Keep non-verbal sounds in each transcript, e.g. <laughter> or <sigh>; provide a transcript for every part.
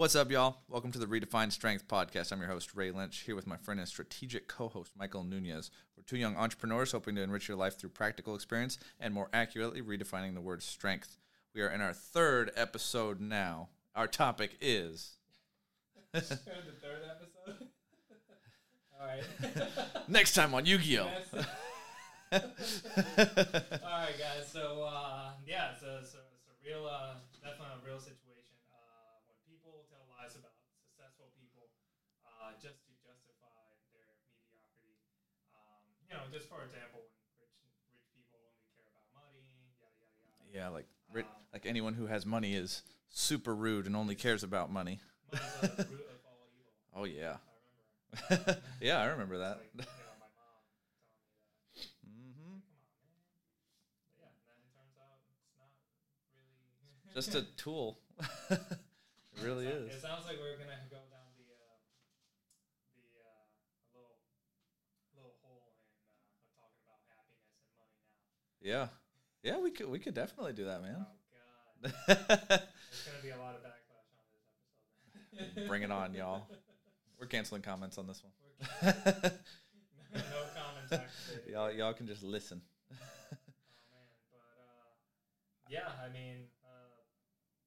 What's up, y'all? Welcome to the Redefined Strength podcast. I'm your host, Ray Lynch, here with my friend and strategic co host, Michael Nunez. We're two young entrepreneurs hoping to enrich your life through practical experience and more accurately redefining the word strength. We are in our third episode now. Our topic is. <laughs> the third episode? <laughs> All right. <laughs> Next time on Yu Gi Oh! All right, guys. So, uh, yeah, it's a, it's a, it's a real, uh, definitely a real situation. Uh, when people tell lies about successful people uh, just to justify their mediocrity. Um, you know, just for example, when rich, rich people only care about money, yada, yada, yada. Yeah, like, ri- like anyone who has money is super rude and only cares about money. Money's the root of all evil. <laughs> Oh, yeah. I remember. <laughs> yeah, I remember that. It's like, you know, my mom telling me that. hmm Come on, man. But yeah, and then it turns out it's not really. Just a <laughs> tool. it really is. It sounds like we're gonna go down the uh, the uh, a little little hole in uh, talking about happiness and money now. Yeah. Yeah, we could we could definitely do that, man. Oh God, <laughs> there's gonna be a lot of backlash on this episode. Bring it on, y'all. We're canceling comments on this one. No comments activated. <laughs> y'all y'all can just listen. Oh man, but uh, yeah, I mean, uh,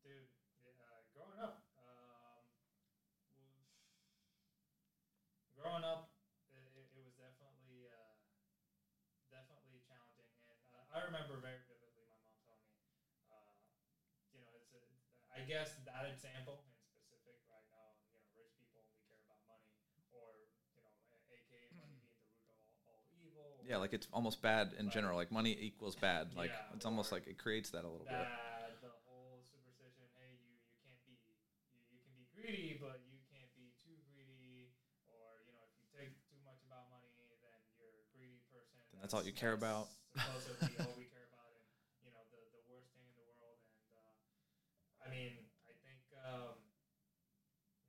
dude, uh, growing up, um, growing up, it, it, it was definitely uh, definitely challenging, and uh, I remember very vividly my mom telling me, uh, you know, it's a, I guess that example in specific right now, you know, rich people only care about money, or you know, aka money being the root of all, all evil. Yeah, like it's almost bad in general. Like money equals bad. Like Yeah, it's almost like it creates that a little bit. that the whole superstition hey you you can't be you, you can be greedy but you can't be too greedy or you know if you take too much about money then you're a greedy person Then that's all you care about. Supposedly all we care about and you know the the worst thing in the world and uh, I mean I think um,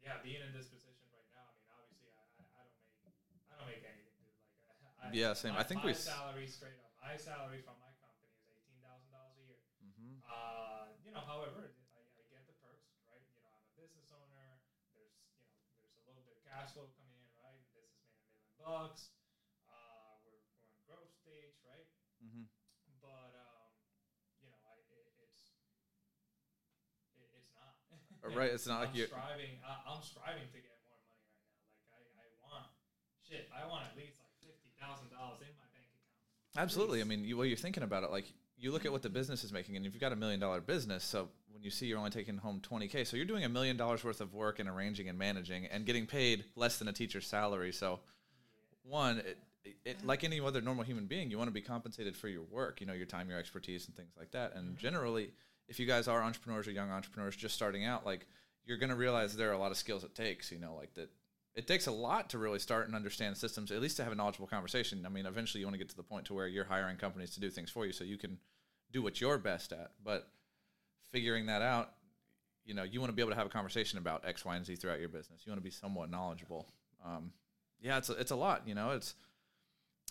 yeah being in this position right now I mean obviously I, I, I don't make I don't make anything dude like I, I, Yeah, same. I think my we salary straight up my salary from my company is eighteen thousand dollars a year hmm uh, you know, however, I, I get the perks, right? You know, I'm a business owner. There's, you know, there's a little bit of cash flow coming in, right? Business made a million bucks. Uh, we're, we're in growth stage, right? hmm But, um, you know, I, it, it's, it, it's Right, it's not like I'm you. striving. I, I'm striving to get more money right now. Like I, I want shit. I want at least like fifty thousand dollars in my bank account. Absolutely. I mean, you, well, you're thinking about it. Like you look at what the business is making, and if you've got a million dollar business, so when you see you're only taking home 20k, so you're doing a million dollars worth of work and arranging and managing and getting paid less than a teacher's salary. So one, it, it, like any other normal human being, you want to be compensated for your work, you know, your time, your expertise, and things like that. And mm-hmm. generally, if you guys are entrepreneurs or young entrepreneurs just starting out, like you're going to realize there are a lot of skills it takes, you know, like that. It takes a lot to really start and understand systems, at least to have a knowledgeable conversation. I mean, eventually you want to get to the point to where you're hiring companies to do things for you so you can do what you're best at. But figuring that out, you know, you want to be able to have a conversation about X, Y, and Z throughout your business. You want to be somewhat knowledgeable. Um, yeah, it's a, it's a lot. You know, it's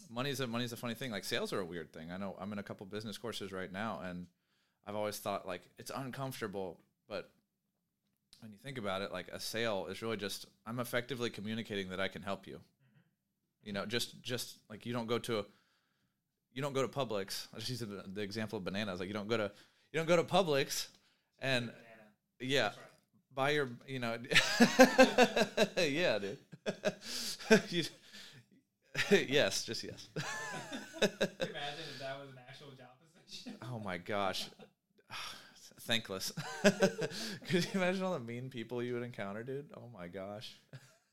money's a money's a funny thing. Like sales are a weird thing. I know I'm in a couple business courses right now, and I've always thought like it's uncomfortable, but when you think about it, like a sale is really just I'm effectively communicating that I can help you. Mm-hmm. You know, just just like you don't go to a you don't go to Publix. I just use the, the example of bananas. Like you don't go to you don't go to Publix and yeah, right. buy your you know <laughs> yeah dude <laughs> you, yes just yes <laughs> imagine if that was an actual job position? oh my gosh thankless. <laughs> Could you imagine all the mean people you would encounter dude? Oh my gosh.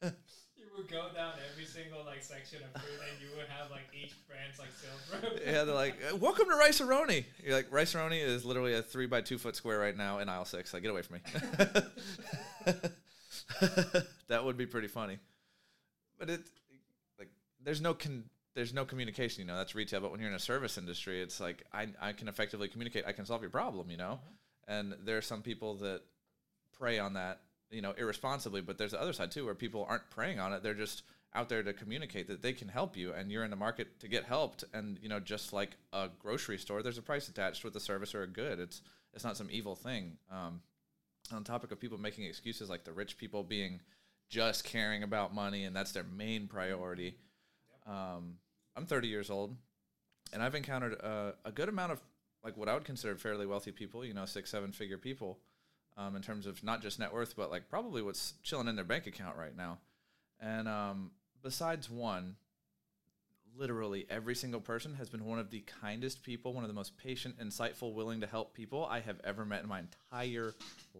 <laughs> You would go down every single like section of food, and you would have like each brand's like sales <laughs> yeah they're like "Uh, welcome to Rice-A-Roni. You're like Rice-A-Roni is literally a three by two foot square right now in aisle six. Like get away from me. That would be pretty funny. But it like there's no con- there's no communication you know? That's retail. But when you're in a service industry it's like i, I can effectively communicate. I can solve your problem you know and there are some people that prey on that you know irresponsibly but there's the other side too where people aren't preying on it. They're just out there to communicate that they can help you and you're in the market to get helped. And you know just like a grocery store there's a price attached with a service or a good. It's it's not some evil thing. Um, on the topic of people making excuses, like the rich people being just caring about money and that's their main priority. Um, I'm 30 years old, and I've encountered a, a good amount of like what I would consider fairly wealthy people. You know, six, seven figure people, um, in terms of not just net worth, but like probably what's chilling in their bank account right now. And um, besides one, literally every single person has been one of the kindest people, one of the most patient, insightful, willing to help people I have ever met in my entire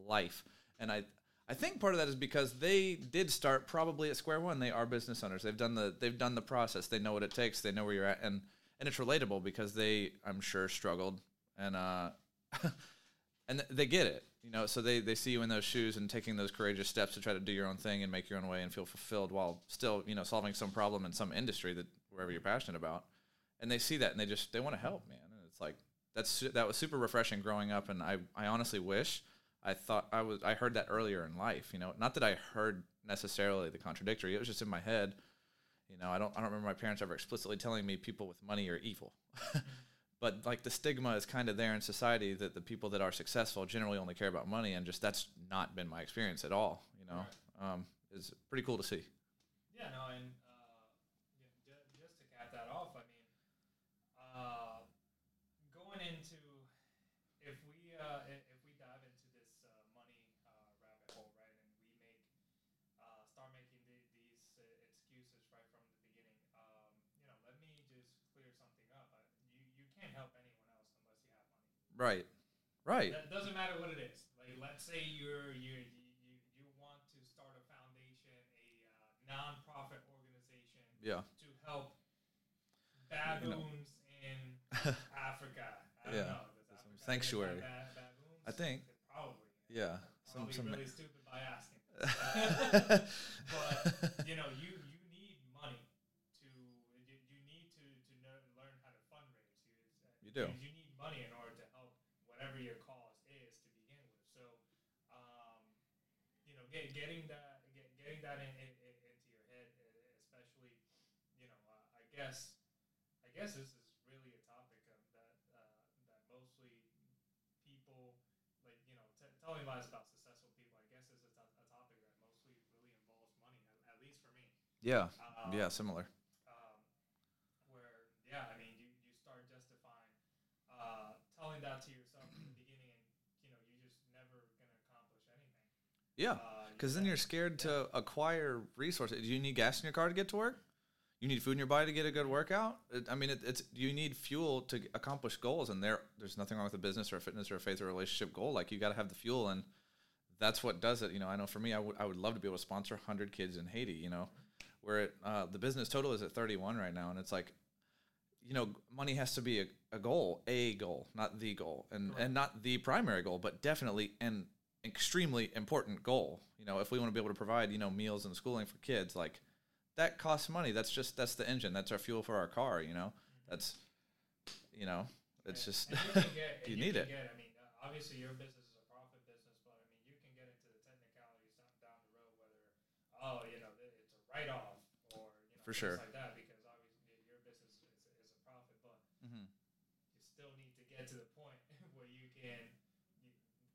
life. And I, I think part of that is because they did start probably at square one. They are business owners. They've done the they've done the process. They know what it takes. They know where you're at, and and it's relatable because they I'm sure struggled and uh, <laughs> and they get it. You know, so they, they see you in those shoes and taking those courageous steps to try to do your own thing and make your own way and feel fulfilled while still, you know, solving some problem in some industry that wherever you're passionate about. And they see that and they just they want to help, man. And it's like that's that was super refreshing growing up and I I honestly wish I thought I was I heard that earlier in life, you know. Not that I heard necessarily the contradictory. It was just in my head. You know, I don't I don't remember my parents ever explicitly telling me people with money are evil. <laughs> but like the stigma is kind of there in society that the people that are successful generally only care about money and just that's not been my experience at all you know right. um, it's pretty cool to see yeah no and uh, just to cap that off i mean uh, going into if we uh, if we dive into this uh, money uh, rabbit hole right and we make uh, start making the, these excuses right from the beginning um, you know let me just clear something up can't help anyone else unless you have money. Right. Right. That doesn't matter what it is. Like, let's say you're you you you want to start a foundation, a uh, non-profit organization. Yeah. To help baboons you know. in <laughs> Africa. I yeah. Know, sanctuary. Baboons? I think. Probably. Yeah. Some some really ma- stupid by asking. <laughs> but you know you you need money to you need to to know, learn how to fundraise. You do. You need money in order to help whatever your cause is to begin with. So, um, you know, get, getting that get, getting that in, in, in, into your head, especially, you know, uh, I guess I guess this is really a topic of that uh, that mostly people like you know t- telling lies about successful people. I guess is a, t- a topic that mostly really involves money, at, at least for me. Yeah. Um, yeah. Similar. telling that to yourself in the beginning, and you know you're just never gonna accomplish anything. Yeah, because uh, then you're scared yeah. to acquire resources. Do you need gas in your car to get to work? You need food in your body to get a good workout. I mean, it, it's you need fuel to accomplish goals, and there there's nothing wrong with a business or a fitness or a faith or a relationship goal. Like you got to have the fuel, and that's what does it. You know, I know for me, I would I would love to be able to sponsor 100 kids in Haiti. You know, where it, uh, the business total is at 31 right now, and it's like you know, money has to be a, a goal, a goal, not the goal, and and not the primary goal, but definitely an extremely important goal. You know, if we want to be able to provide, you know, meals and schooling for kids, like that costs money. That's just that's the engine. That's our fuel for our car. You know, that's you know, it's and, just and you, get, <laughs> you, you need it. Get, I mean, uh, obviously your business is a profit business, but I mean, you can get into the technicalities down the road whether oh, you know, it's a write off or you know, for sure like that because obviously your business is, is a profit, but mm-hmm. you still need to get to the point <laughs> where you can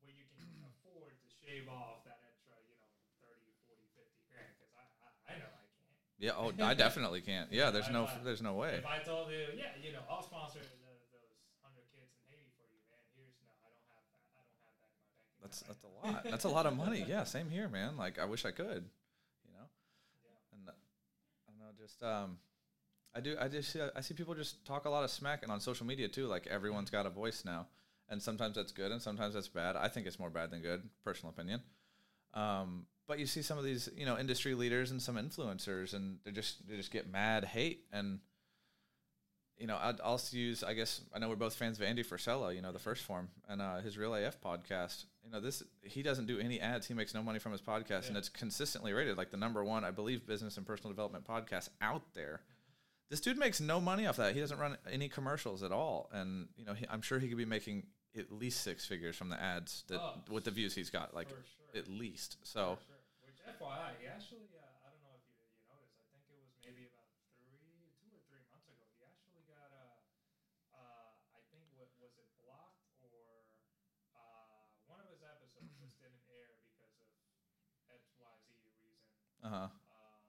where you can afford to shave off that extra, you know, 30, 40, 50 grand because I, I, I know I can't. Yeah, oh, <laughs> I definitely can't. Yeah, there's no, I, there's no way. If I told you, yeah, you know, I'll sponsor the, those hundred kids in Haiti for you, man. Here's no, I don't have that. I don't have that in my bank. That's right that's a lot. That's a lot of money. Yeah, same here, man. Like I wish I could, you know. Yeah. And uh, I know, just um, I do. I just uh, I see people just talk a lot of smack and on social media too. Like everyone's got a voice now, and sometimes that's good and sometimes that's bad. I think it's more bad than good, personal opinion. Um, but you see some of these, you know, industry leaders and some influencers, and they just they just get mad hate and. You know, I'd also use. I guess I know we're both fans of Andy Frisella. You know, the 1st Phorm and uh, his Real AF podcast. You know, this he doesn't do any ads. He makes no money from his podcast, yeah. and it's consistently rated like the number one, I believe, business and personal development podcast out there. This dude makes no money off that. He doesn't run any commercials at all, and you know he, I'm sure he could be making at least six figures from the ads that oh, with the views he's got, like sure. at least. So, sure. FYI, he actually uh, I don't know if you, you noticed. I think it was maybe about three, two or three months ago. He actually got a, uh, I think what was it blocked or uh, one of his episodes just <clears throat> didn't air because of XYZ reason. Uh huh. Um,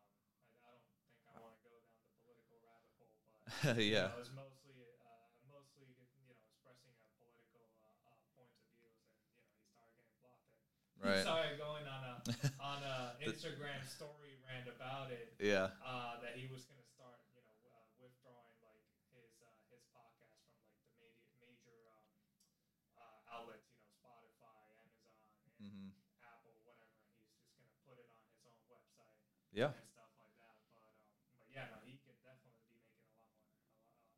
I, I don't think I want to go down the political rabbit hole, but <laughs> you yeah. know, it was mostly uh, mostly you know expressing a political uh, uh, points of views, and you know he started getting blocked. And he <laughs> started going on a <laughs> on a Instagram story rant about it. Yeah. Uh, that he was going to start, you know, uh, withdrawing like his uh, his podcast from like the major major um, uh, outlets, you know, Spotify, Amazon, and hmm Apple, whatever. And he's just going to put it on his own website Yeah. and stuff like that. But um, but yeah, no, he can definitely be making a lot more, a lot,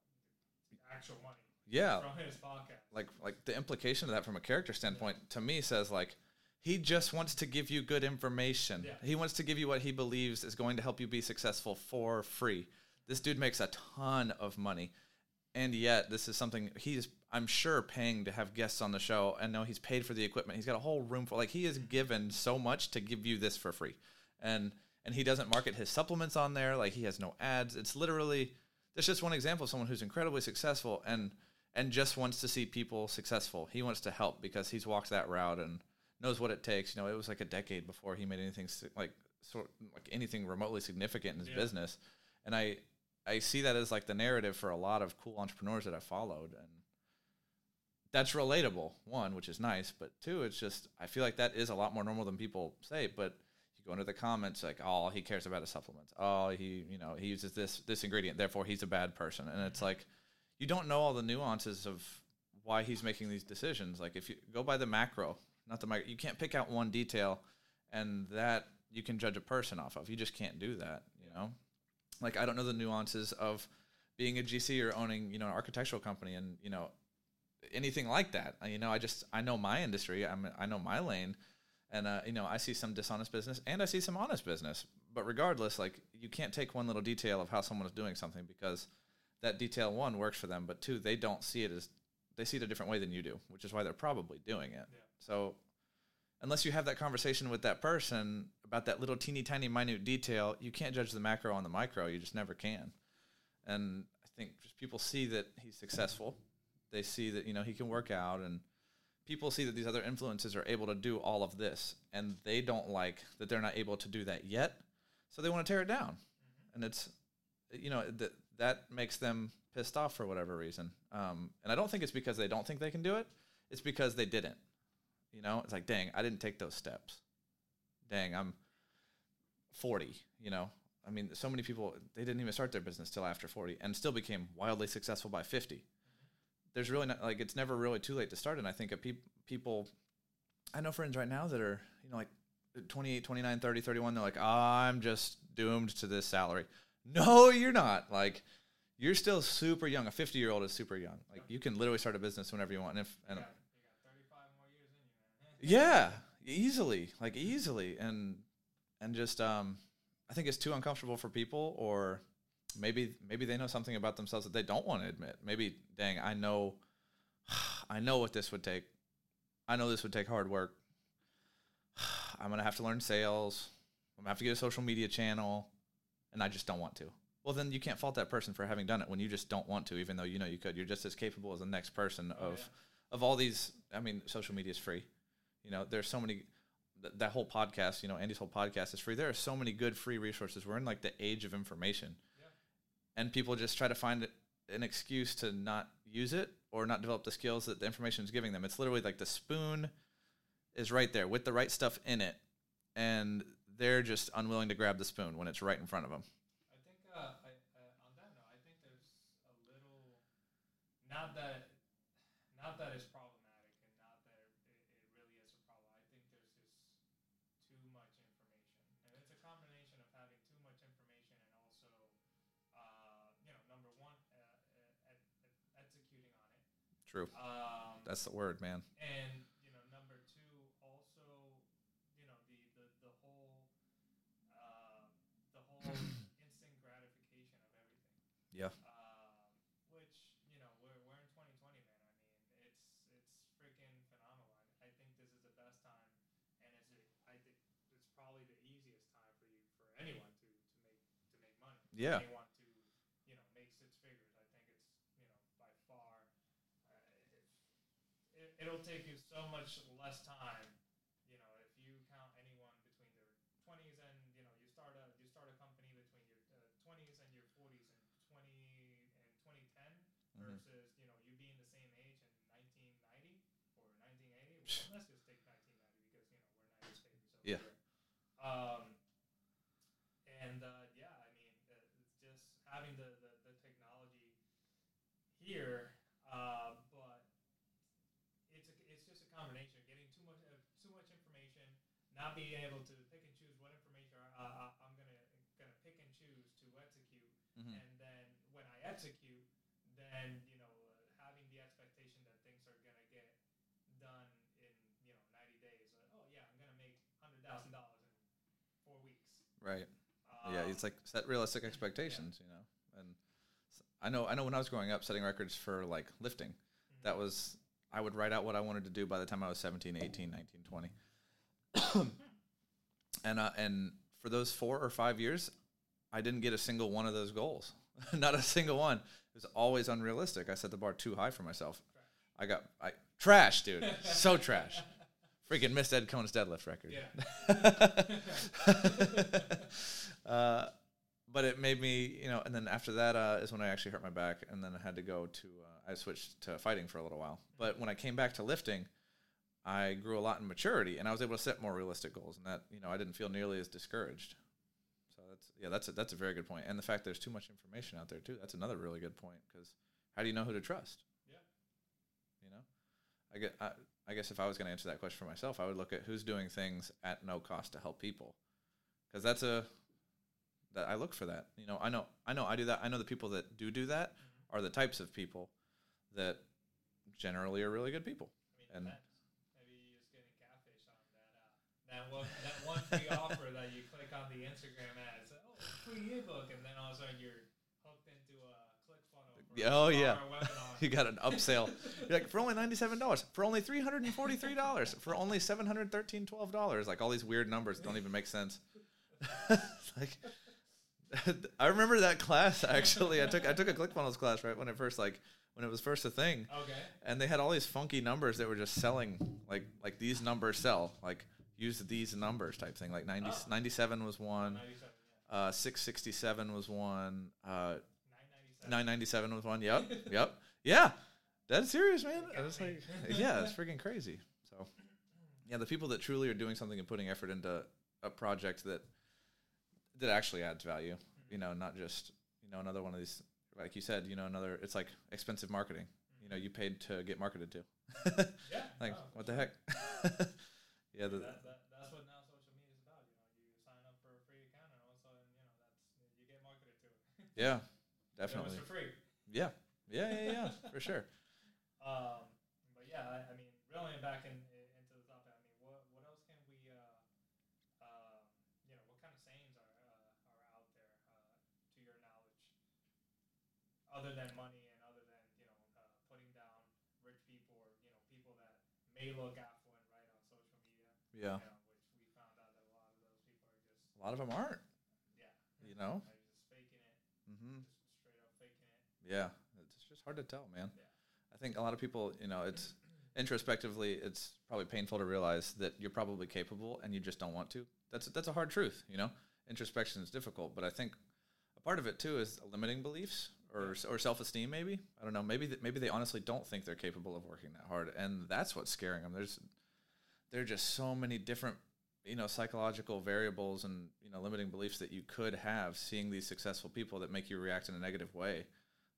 uh, actual money Yeah. from his podcast. like like the implication of that from a character standpoint to me says like he just wants to give you good information. Yeah. He wants to give you what he believes is going to help you be successful for free. This dude makes a ton of money. And yet this is something he's I'm sure paying to have guests on the show and know he's paid for the equipment. He's got a whole room for like he is mm-hmm. given so much to give you this for free. And and he doesn't market his supplements on there like he has no ads. It's literally that's just one example of someone who's incredibly successful and and just wants to see people successful. He wants to help because he's walked that route and knows what it takes. You know, it was like a decade before he made anything like sort like anything remotely significant in his Yeah. business. And I I see that as like the narrative for a lot of cool entrepreneurs that I followed and that's relatable. One, which is nice, but two, it's just I feel like that is a lot more normal than people say, but you go into the comments like, "Oh, he cares about his supplements. Oh, he, you know, he uses this this ingredient, therefore he's a bad person." And it's like you don't know all the nuances of why he's making these decisions. Like if you go by the macro, not the micro, you can't pick out one detail and that you can judge a person off of. You just can't do that, you know? Like I don't know the nuances of being a GC or owning, you know, an architectural company and, you know, anything like that. You know, I just I know my industry. I'm I know my lane, and uh, you know I see some dishonest business and I see some honest business. But regardless, like you can't take one little detail of how someone is doing something because that detail one works for them, but two they don't see it as they see it a different way than you do, which is why they're probably doing it. Yeah. So unless you have that conversation with that person about that little teeny tiny minute detail, you can't judge the macro on the micro. You just never can. And I think just people see that he's successful. They see that you know he can work out, and people see that these other influences are able to do all of this, and they don't like that they're not able to do that yet. So they want to tear it down, mm-hmm. and it's you know that that makes them pissed off for whatever reason. Um, and I don't think it's because they don't think they can do it. It's because they didn't. You know, it's like, dang, I didn't take those steps. Dang, I'm 40, you know. I mean, so many people they didn't even start their business till after 40 and still became wildly successful by 50. There's really not like it's never really too late to start and I think peop people I know friends right now that are, you know, like 28, 29, 30, 31 they're like, "I'm just doomed to this salary." No, you're not. Like you're still super young. A 50-year-old is super young. Like you can literally start a business whenever you want. And if and got, you got 35 more years in you, man. yeah, easily, like easily, and and just um, I think it's too uncomfortable for people, or maybe maybe they know something about themselves that they don't want to admit. Maybe, dang, I know, <sighs> I know what this would take. I know this would take hard work. <sighs> I'm gonna have to learn sales. I'm gonna have to get a social media channel, and I just don't want to. Well, then you can't fault that person for having done it when you just don't want to, even though you know you could. You're just as capable as the next person Oh, of yeah. of all these. I mean, social media is free. You know, there's so many. Th- that whole podcast, you know, Andy's whole podcast is free. There are so many good free resources. We're in like the age of information, Yeah. and people just try to find an excuse to not use it or not develop the skills that the information is giving them. It's literally like the spoon is right there with the right stuff in it, and they're just unwilling to grab the spoon when it's right in front of them. I think uh, I, uh, on that note, I think there's a little not that not that it's problematic and not that it, it really is a problem. I think there's just too much information, and it's a combination of having too much information and also, uh, you know, number one, uh, uh, executing on it. True. Um, That's the word, man. and you know, number two, also, you know, the the, the whole uh, the whole instant gratification of everything. Yeah. Um, which you know, we're we're in 2020, man. I mean, it's it's freaking phenomenal. I, I think this is the best time, and it's a, I think it's probably the easiest time for you for anyone to to make to make money. Yeah. Anyone to you know make six figures. I think it's you know by far. Uh, it, it'll take you so much less time. You know, if you count anyone between their 20s and you know you start versus you know you being the same age in 1990 or 1980. Well, let's just take 1990 because you know we're 90s babies. Over Yeah. Here. Um, and uh, yeah, I mean, uh, it's just having the, the, the technology here, uh, but it's a, it's just a combination of getting too much uh, too much information, not being able to pick and choose what information uh, I- I'm gonna gonna pick and choose to execute, Mhm. and then when I execute, then you know uh, having the expectation that things are gonna get done in you know 90 days. Uh, oh yeah, I'm gonna make hundred thousand dollars in four Right. yeah, Um, it's like set realistic expectations, you know. And I know, I know when I was growing up, setting records for like lifting, Mm-hmm. that was I would write out what I wanted to do by the time I was 17, 18, 19, 20. <coughs> and uh, and for those 4 or 5 years, I didn't get a single one of those goals. <laughs> Not a single one. It was always unrealistic. I set the bar too high for myself. I got I trash, dude. so trash. <laughs> Freaking missed Ed Coan's deadlift record. Yeah. <laughs> uh, but it made me, you know, and then after that uh, is when I actually hurt my back, and then I had to go to. Uh, I switched to fighting for a little while, but when I came back to lifting, I grew a lot in maturity, and I was able to set more realistic goals, and that you know I didn't feel nearly as discouraged. So that's yeah, that's a, that's a very good point. and the fact there's too much information out there too. That's another really good point because how do you know who to trust? Yeah. You know, I get. I, I guess if I was going to answer that question for myself, I would look at who's doing things at no cost to help people, because that's a that I look for that. You know, I know, I know, I do that. I know the people that do do that are the types of people that generally are really good people. I And- mean, depends. Maybe you're just getting catfish on that. Uh, that one, that one free <laughs> offer that you click on the Instagram ads. Oh, free ebook, and then all of a sudden you're hooked into a ClickFunnels. for a Yeah, oh, yeah. <laughs> You got an upsell. You're like for only ninety seven dollars, for only three hundred and forty three dollars, for only seven hundred thirteen twelve dollars. Like all these weird numbers don't even make sense. <laughs> like <laughs> I remember that class actually. I took I took a ClickFunnels class right when it first like when it was first a thing. Okay. and they had all these funky numbers that were just selling like like these numbers sell like use these numbers type thing like 90, Oh. 97 was one 97, yeah. uh 667 was one uh 997. 997 was one yep yep yeah that's serious man it's me. like yeah it's freaking crazy so yeah the people that truly are doing something and putting effort into a project that that actually adds value you know not just you know another one of these like you said you know another it's like expensive marketing you know you paid to get marketed to Yeah. <laughs> like no, what for the heck <laughs> yeah the, That, that, that's what now social media is about. You know, you sign up for a free account, and all of a sudden, you know, that's you get marketed to. yeah <laughs> definitely. For free. yeah. Yeah yeah yeah. <laughs> For sure. Um, but yeah, I, I mean, reeling back in, in, into the topic. I mean, what what else can we, uh, uh, you know, what kind of sayings are uh, are out there uh, to your knowledge, other than money and other than you know uh, putting down rich people or you know people that may look affluent right on social media. yeah. You know, which we found out that a lot of those people are just a lot of them aren't. Yeah, you know? They're just faking it, Mm-hmm. just straight up faking it. Yeah. It's just hard to tell man. Yeah. i think a lot of people you know it's introspectively it's probably painful to realize that you're probably capable and you just don't want to. That's that's a hard truth you know? Introspection is difficult but i think a part of it too is limiting beliefs or or self-esteem maybe. I don't know. Maybe that maybe they honestly don't think they're capable of working that hard and that's what's scaring them there's there are just so many different you know psychological variables and you know limiting beliefs that you could have seeing these successful people that make you react in a negative way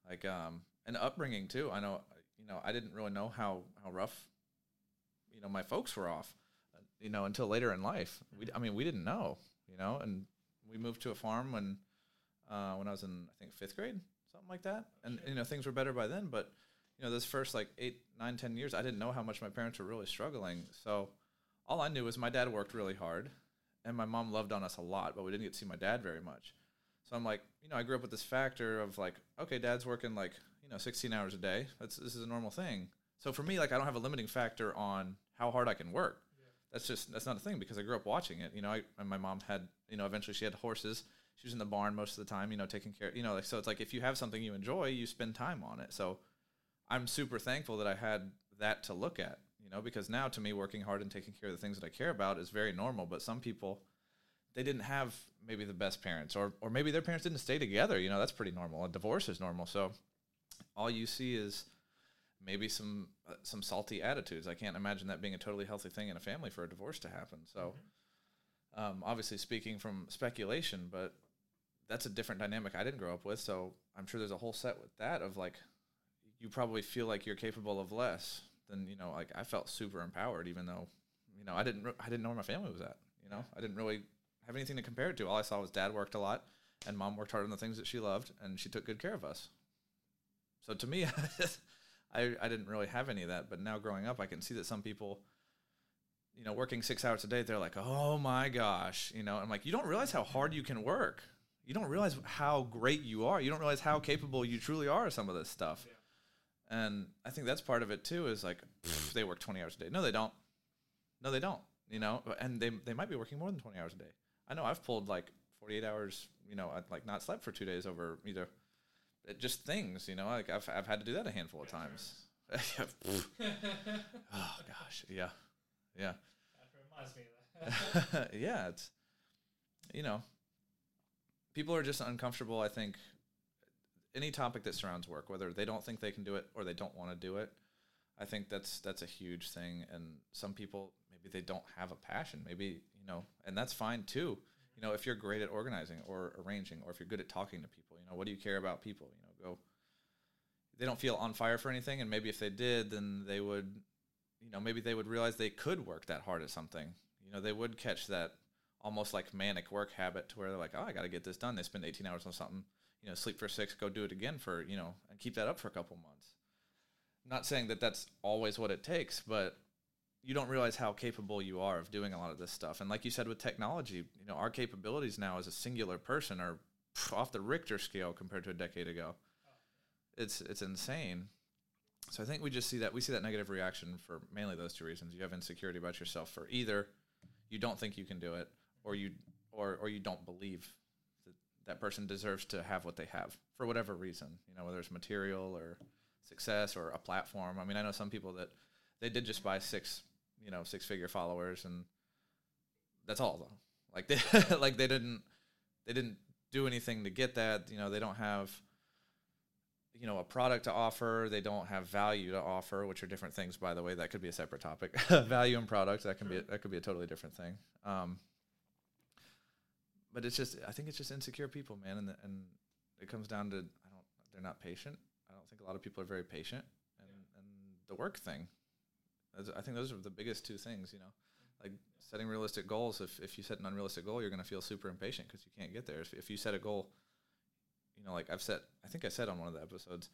like um and upbringing too. I know you know i didn't really know how how rough you know my folks were off you know until later in life. We i mean we didn't know you know and we moved to a farm when uh when i was in i think fifth grade something like that. And you know things were better by then but you know those first like eight nine ten years i didn't know how much my parents were really struggling. So all i knew was my dad worked really hard and my mom loved on us a lot but we didn't get to see my dad very much so i'm like you know i grew up with this factor of like okay dad's working like you know 16 hours a day. That's this is a normal thing. So for me like i don't have a limiting factor on how hard i can work. That's just that's not a thing because i grew up watching it. You know I, and my mom had you know eventually she had horses. She was in the barn most of the time you know taking care you know like so it's like if you have something you enjoy you spend time on it. So i'm super thankful that i had that to look at you know because now to me working hard and taking care of the things that i care about is very normal. But some people they didn't have maybe the best parents or or maybe their parents didn't stay together you know that's pretty normal a divorce is normal so all you see is maybe some uh, some salty attitudes. I can't imagine that being a totally healthy thing in a family for a divorce to happen. So, um, obviously, speaking from speculation, but that's a different dynamic I didn't grow up with. So I'm sure there's a whole set with that of like you probably feel like you're capable of less than you know. Like I felt super empowered, even though you know I didn't re- I didn't know where my family was at. You know, I didn't really have anything to compare it to. All I saw was dad worked a lot, and mom worked hard on the things that she loved, and she took good care of us. So to me, <laughs> I I didn't really have any of that. But now growing up, I can see that some people. You know, working six hours a day, they're like, "Oh my gosh!" You know, I'm like, "You don't realize how hard you can work. You don't realize how great you are. You don't realize how capable you truly are of some of this stuff." And I think that's part of it too. Is like pff, they work 20 hours a day. No, they don't. No, they don't. You know, and they they might be working more than 20 hours a day. I know I've pulled like 48 hours. You know, I'd like not slept for two days over either. It just things. You know, like I've I've had to do that a handful of times. <laughs> <laughs> oh gosh, yeah, yeah. That reminds me of that. <laughs> yeah, it's you know, people are just uncomfortable. I think any topic that surrounds work, whether they don't think they can do it or they don't want to do it, I think that's that's a huge thing. And some people maybe they don't have a passion. Maybe you know, and that's fine too. You know, if you're great at organizing or arranging, or if you're good at talking to people, you know, what do you care about people? You know, go. They don't feel on fire for anything, and maybe if they did, then they would, you know, maybe they would realize they could work that hard at something. You know, they would catch that almost like manic work habit to where they're like, oh, I got to get this done. They spend 18 hours on something, you know, sleep for six, go do it again for, you know, and keep that up for a couple months. not saying that that's always what it takes, but you don't realize how capable you are of doing a lot of this stuff. And like you said with technology, you know, our capabilities now as a singular person are off the Richter scale compared to a decade ago. It's it's insane. So I think we just see that we see that negative reaction for mainly those two reasons. You have insecurity about yourself for either you don't think you can do it or you or or you don't believe that that person deserves to have what they have for whatever reason, you know, whether it's material or success or a platform. I mean, I know some people that they did just buy six, you know, six figure followers and that's all though. Like <laughs> they like they didn't they didn't do anything to get that, you know, they don't have you know a product to offer they don't have value to offer which are different things by the way. That could be a separate topic. <laughs> Value and product that can be that could be a totally different thing. Um, but it's just i think it's just insecure people man and and it comes down to i don't they're not patient. I don't think a lot of people are very patient and and the work thing i think those are the biggest two things you know? Like setting realistic goals if, if you set an unrealistic goal you're going to feel super impatient because you can't get there. If, if you set a goal you know like i've set i think i said on one of the episodes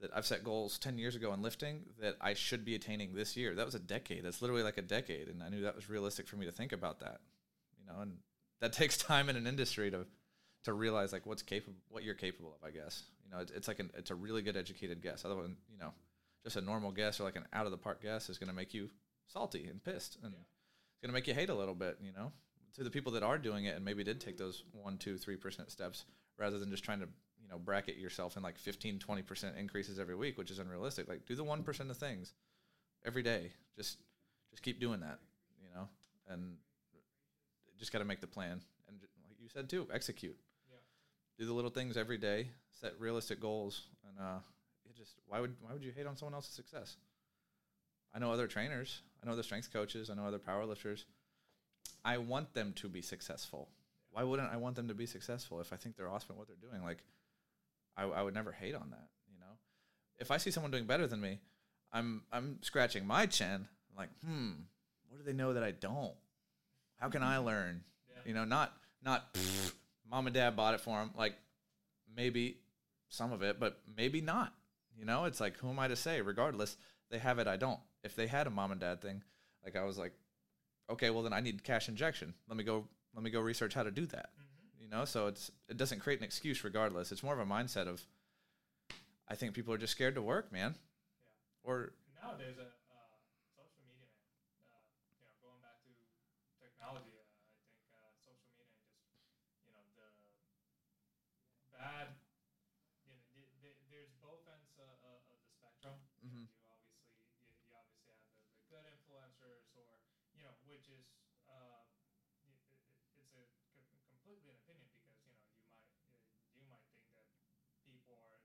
that i've set goals 10 years ago in lifting that i should be attaining this year. That was a decade. That's literally like a decade and i knew that was realistic for me to think about that you know? And that <laughs> takes time in an industry to to realize like what's capable what you're capable of i guess. You know it's, it's like an it's a really good educated guess. Otherwise you know just a normal guess or like an out of the park guess is going to make you salty and pissed and it's going to make you hate a little bit you know? To the people that are doing it and maybe did take those one two three percent steps rather than just trying to you know bracket yourself in like 15 20% increases every week which is unrealistic like do the 1% of things every day. Just just keep doing that you know? And just got to make the plan and like you said too execute. Yeah. do the little things every day set realistic goals and uh just why would why would you hate on someone else's success i know other trainers i know other strength coaches i know other powerlifters i want them to be successful why wouldn't i want them to be successful if i think they're awesome at what they're doing like I, I would never hate on that. You know, if I see someone doing better than me, I'm I'm scratching my chin. like, hmm, what do they know that I don't? How can I learn? Yeah. You know, not not "Pfft, mom and dad bought it for them. Like maybe some of it, but maybe not. You know, it's like who am I to say? Regardless, they have it. I don't. If they had a mom and dad thing, like I was like, okay, well then I need cash injection. Let me go. Let me go research how to do that Mm-hmm. you know so it's it doesn't create an excuse regardless it's more of a mindset of i think people are just scared to work man Yeah. or nowadays, uh, uh, social media, man. Uh, you know, going back to technology, uh, I think uh, social media and just you know the bad. You know, th- th- there's both ends uh, uh, of the spectrum. You, know, Mhm. you obviously you, you obviously have the, the good influencers, or you know, which is uh, y- it, it- it's a co- completely an opinion because you know you might uh, you might think that people are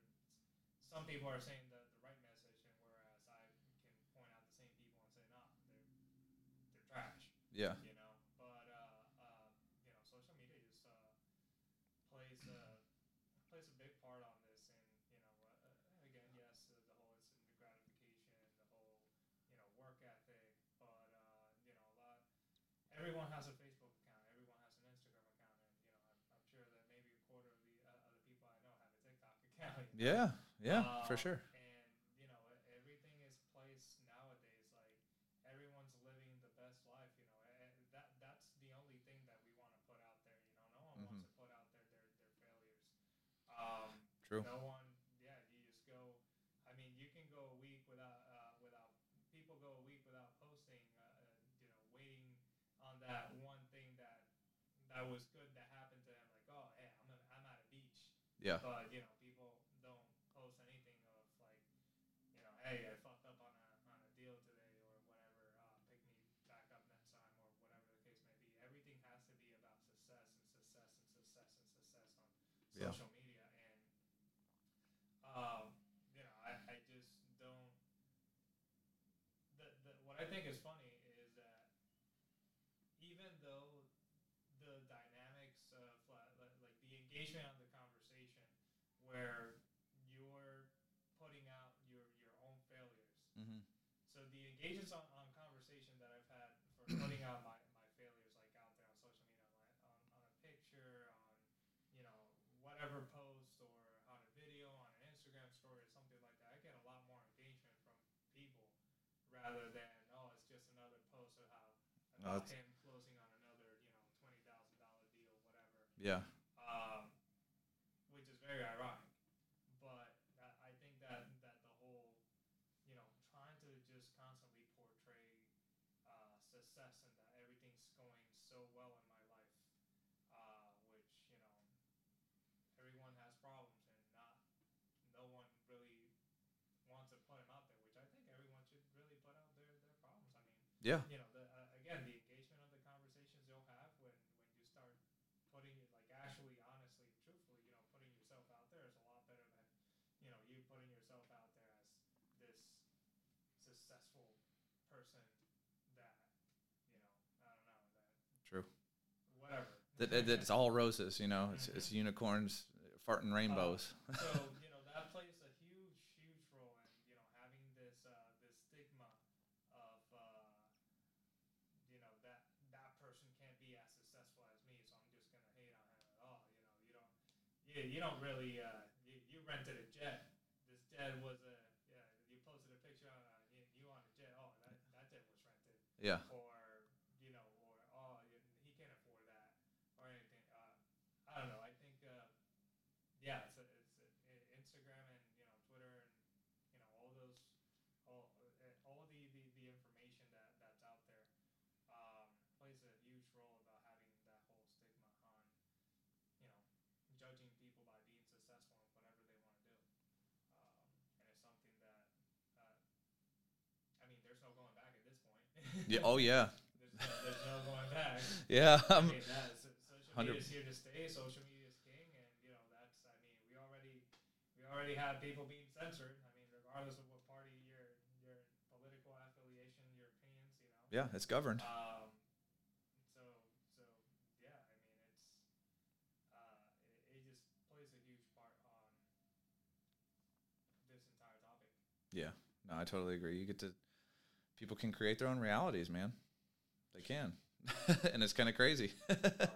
some people are saying the, the right message, and whereas I can point out the same people and say, nah, they're they're trash. Yeah. You know, but uh, uh, you know, social media just uh, plays a plays a big part on this, and you know, uh, again, yes, uh, the whole instant gratification, the whole you know work ethic, but uh, you know, a lot. Everyone has a Facebook account. Everyone has an Instagram account, and you know, I'm, I'm sure that maybe a quarter of the uh, other people I know have a TikTok account. Yeah. know? Yeah. Yeah. For Um, sure. And you know, everything is placed nowadays. Like everyone's living the best life. You know, and that that's the only thing that we want to put out there. You know, no one Mhm. wants to put out there their their failures. Um, True. no one. Yeah, you just go. I mean, you can go a week without uh, without people go a week without posting. Uh, uh, you know, waiting on that one thing that that was good that happened to them. Like, oh, hey, I'm a, I'm at a beach Yeah. but you know people don't post anything of like you know hey I fucked up on a on a deal today or whatever uh, pick me back up next time or whatever the case may be everything has to be about success and success and success and success on Yeah. social media and um you know I, I just don't the, the what I think is funny is that even though the dynamics of like, like like the engagement of the conversation where you're putting out your your own failures Mm-hmm. so the engagements on, on conversation that I've had for putting out my, my failures like out there on social media like on, on a picture on you know whatever post or on a video on an Instagram story or something like that I get a lot more engagement from people rather than oh it's just another post of it's- him closing on another you know twenty thousand dollar deal whatever Yeah. um, which is very ironic. But that, I think that that the whole, you know, trying to just constantly portray uh, success and that everything's going so well in my life, uh, which you know, everyone has problems and not no one really wants to put them out there. Which I think everyone should really put out their their problems. I mean Yeah. you know, the, uh, again, the engagement of the conversations you'll have when, when you start putting it, like, actually, honestly, truthfully, you know, putting yourself out there is a lot better than, you know, you putting yourself out there as this successful person that, you know, I don't know, that, True. whatever. That, that- it's all roses. You know, it's it's unicorns farting rainbows. so <laughs> you know that plays a huge, huge role in you know having this uh, this stigma of uh, you know that that person can't be as successful as me, so I'm just gonna hate on him at all. You know, you don't you, you don't really uh, you, you rented a jet. This jet was a yeah. You posted a picture on uh, you, you on a jet. Oh, that that jet was rented Yeah. or you know, or oh, y- he can't afford that, or anything. Uh, I don't know. I think, uh, yeah, it's, a, it's a, i- Instagram and you know Twitter and you know all those, all uh, all the, the, the information that that's out there um, plays a huge role about having that whole stigma on, you know, judging people by being successful in whatever they want to do, um, and it's something that. Uh, I mean, there's no going back at this point. Yeah. Oh yeah. There's no, there's no going back. <laughs> Yeah. I Um, mean, that is, social media is here to stay. Social media is king, and you know that's. I mean, we already we already have people being censored. I mean, regardless of what party your your political affiliation, your opinions, you know. yeah. It's governed. Um. So so yeah, I mean it's uh it, it just plays a huge part on this entire topic. Yeah. No, I totally agree. You get to people can create their own realities, man. They can. <laughs> and it's kind of crazy. <laughs> it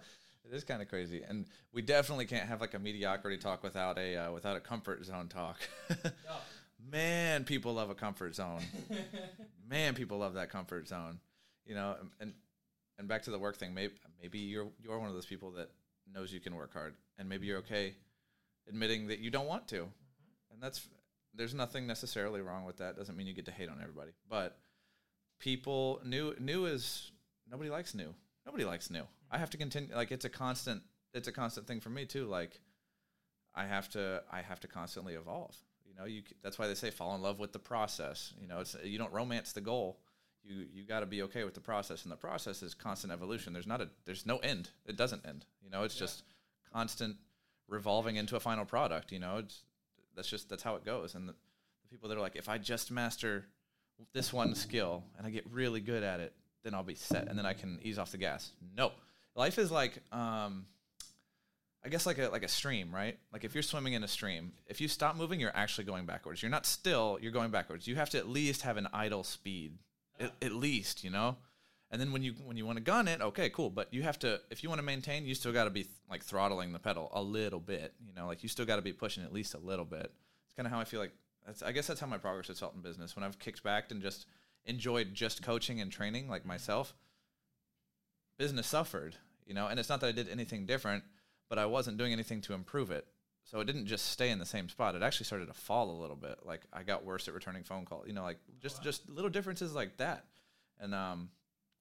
is kind of crazy. And we definitely can't have like a mediocrity talk without a uh, without a comfort zone talk. <laughs> Man, people love a comfort zone. Man, people love that comfort zone. You know, and- and and back to the work thing. Maybe maybe you're you're one of those people that knows you can work hard, and maybe you're okay admitting that you don't want to, and that's there's nothing necessarily wrong with that. Doesn't mean you get to hate on everybody, but people new new is nobody likes new. Nobody likes new. I have to continue. Like it's a constant. It's a constant thing for me too. Like I have to. I have to constantly evolve. You know, you. That's why they say fall in love with the process. You know, it's you don't romance the goal. You you got to be okay with the process, and the process is constant evolution. There's not a. There's no end. It doesn't end. You know, it's Yeah. just constant revolving into a final product. You know, it's that's just that's how it goes. And the, the people that are like, if I just master this one skill and I get really good at it, then I'll be set, and then I can ease off the gas. No, life is like, um, I guess like a like a stream, right? Like if you're swimming in a stream, if you stop moving, you're actually going backwards. You're not still, you're going backwards. You have to at least have an idle speed, at, at least, you know. And then when you when you want to gun it, okay, cool. But you have to if you want to maintain, you still got to be like throttling the pedal a little bit. You know, like you still got to be pushing at least a little bit. It's kind of how I feel like. That's I guess that's how my progress has felt in business. When I've kicked back and just enjoyed just coaching and training, like myself, business suffered. You know, and it's not that I did anything different, but I wasn't doing anything to improve it. So it didn't just stay in the same spot. It actually started to fall a little bit. Like I got worse at returning phone calls. You know, like just just little differences like that. And um,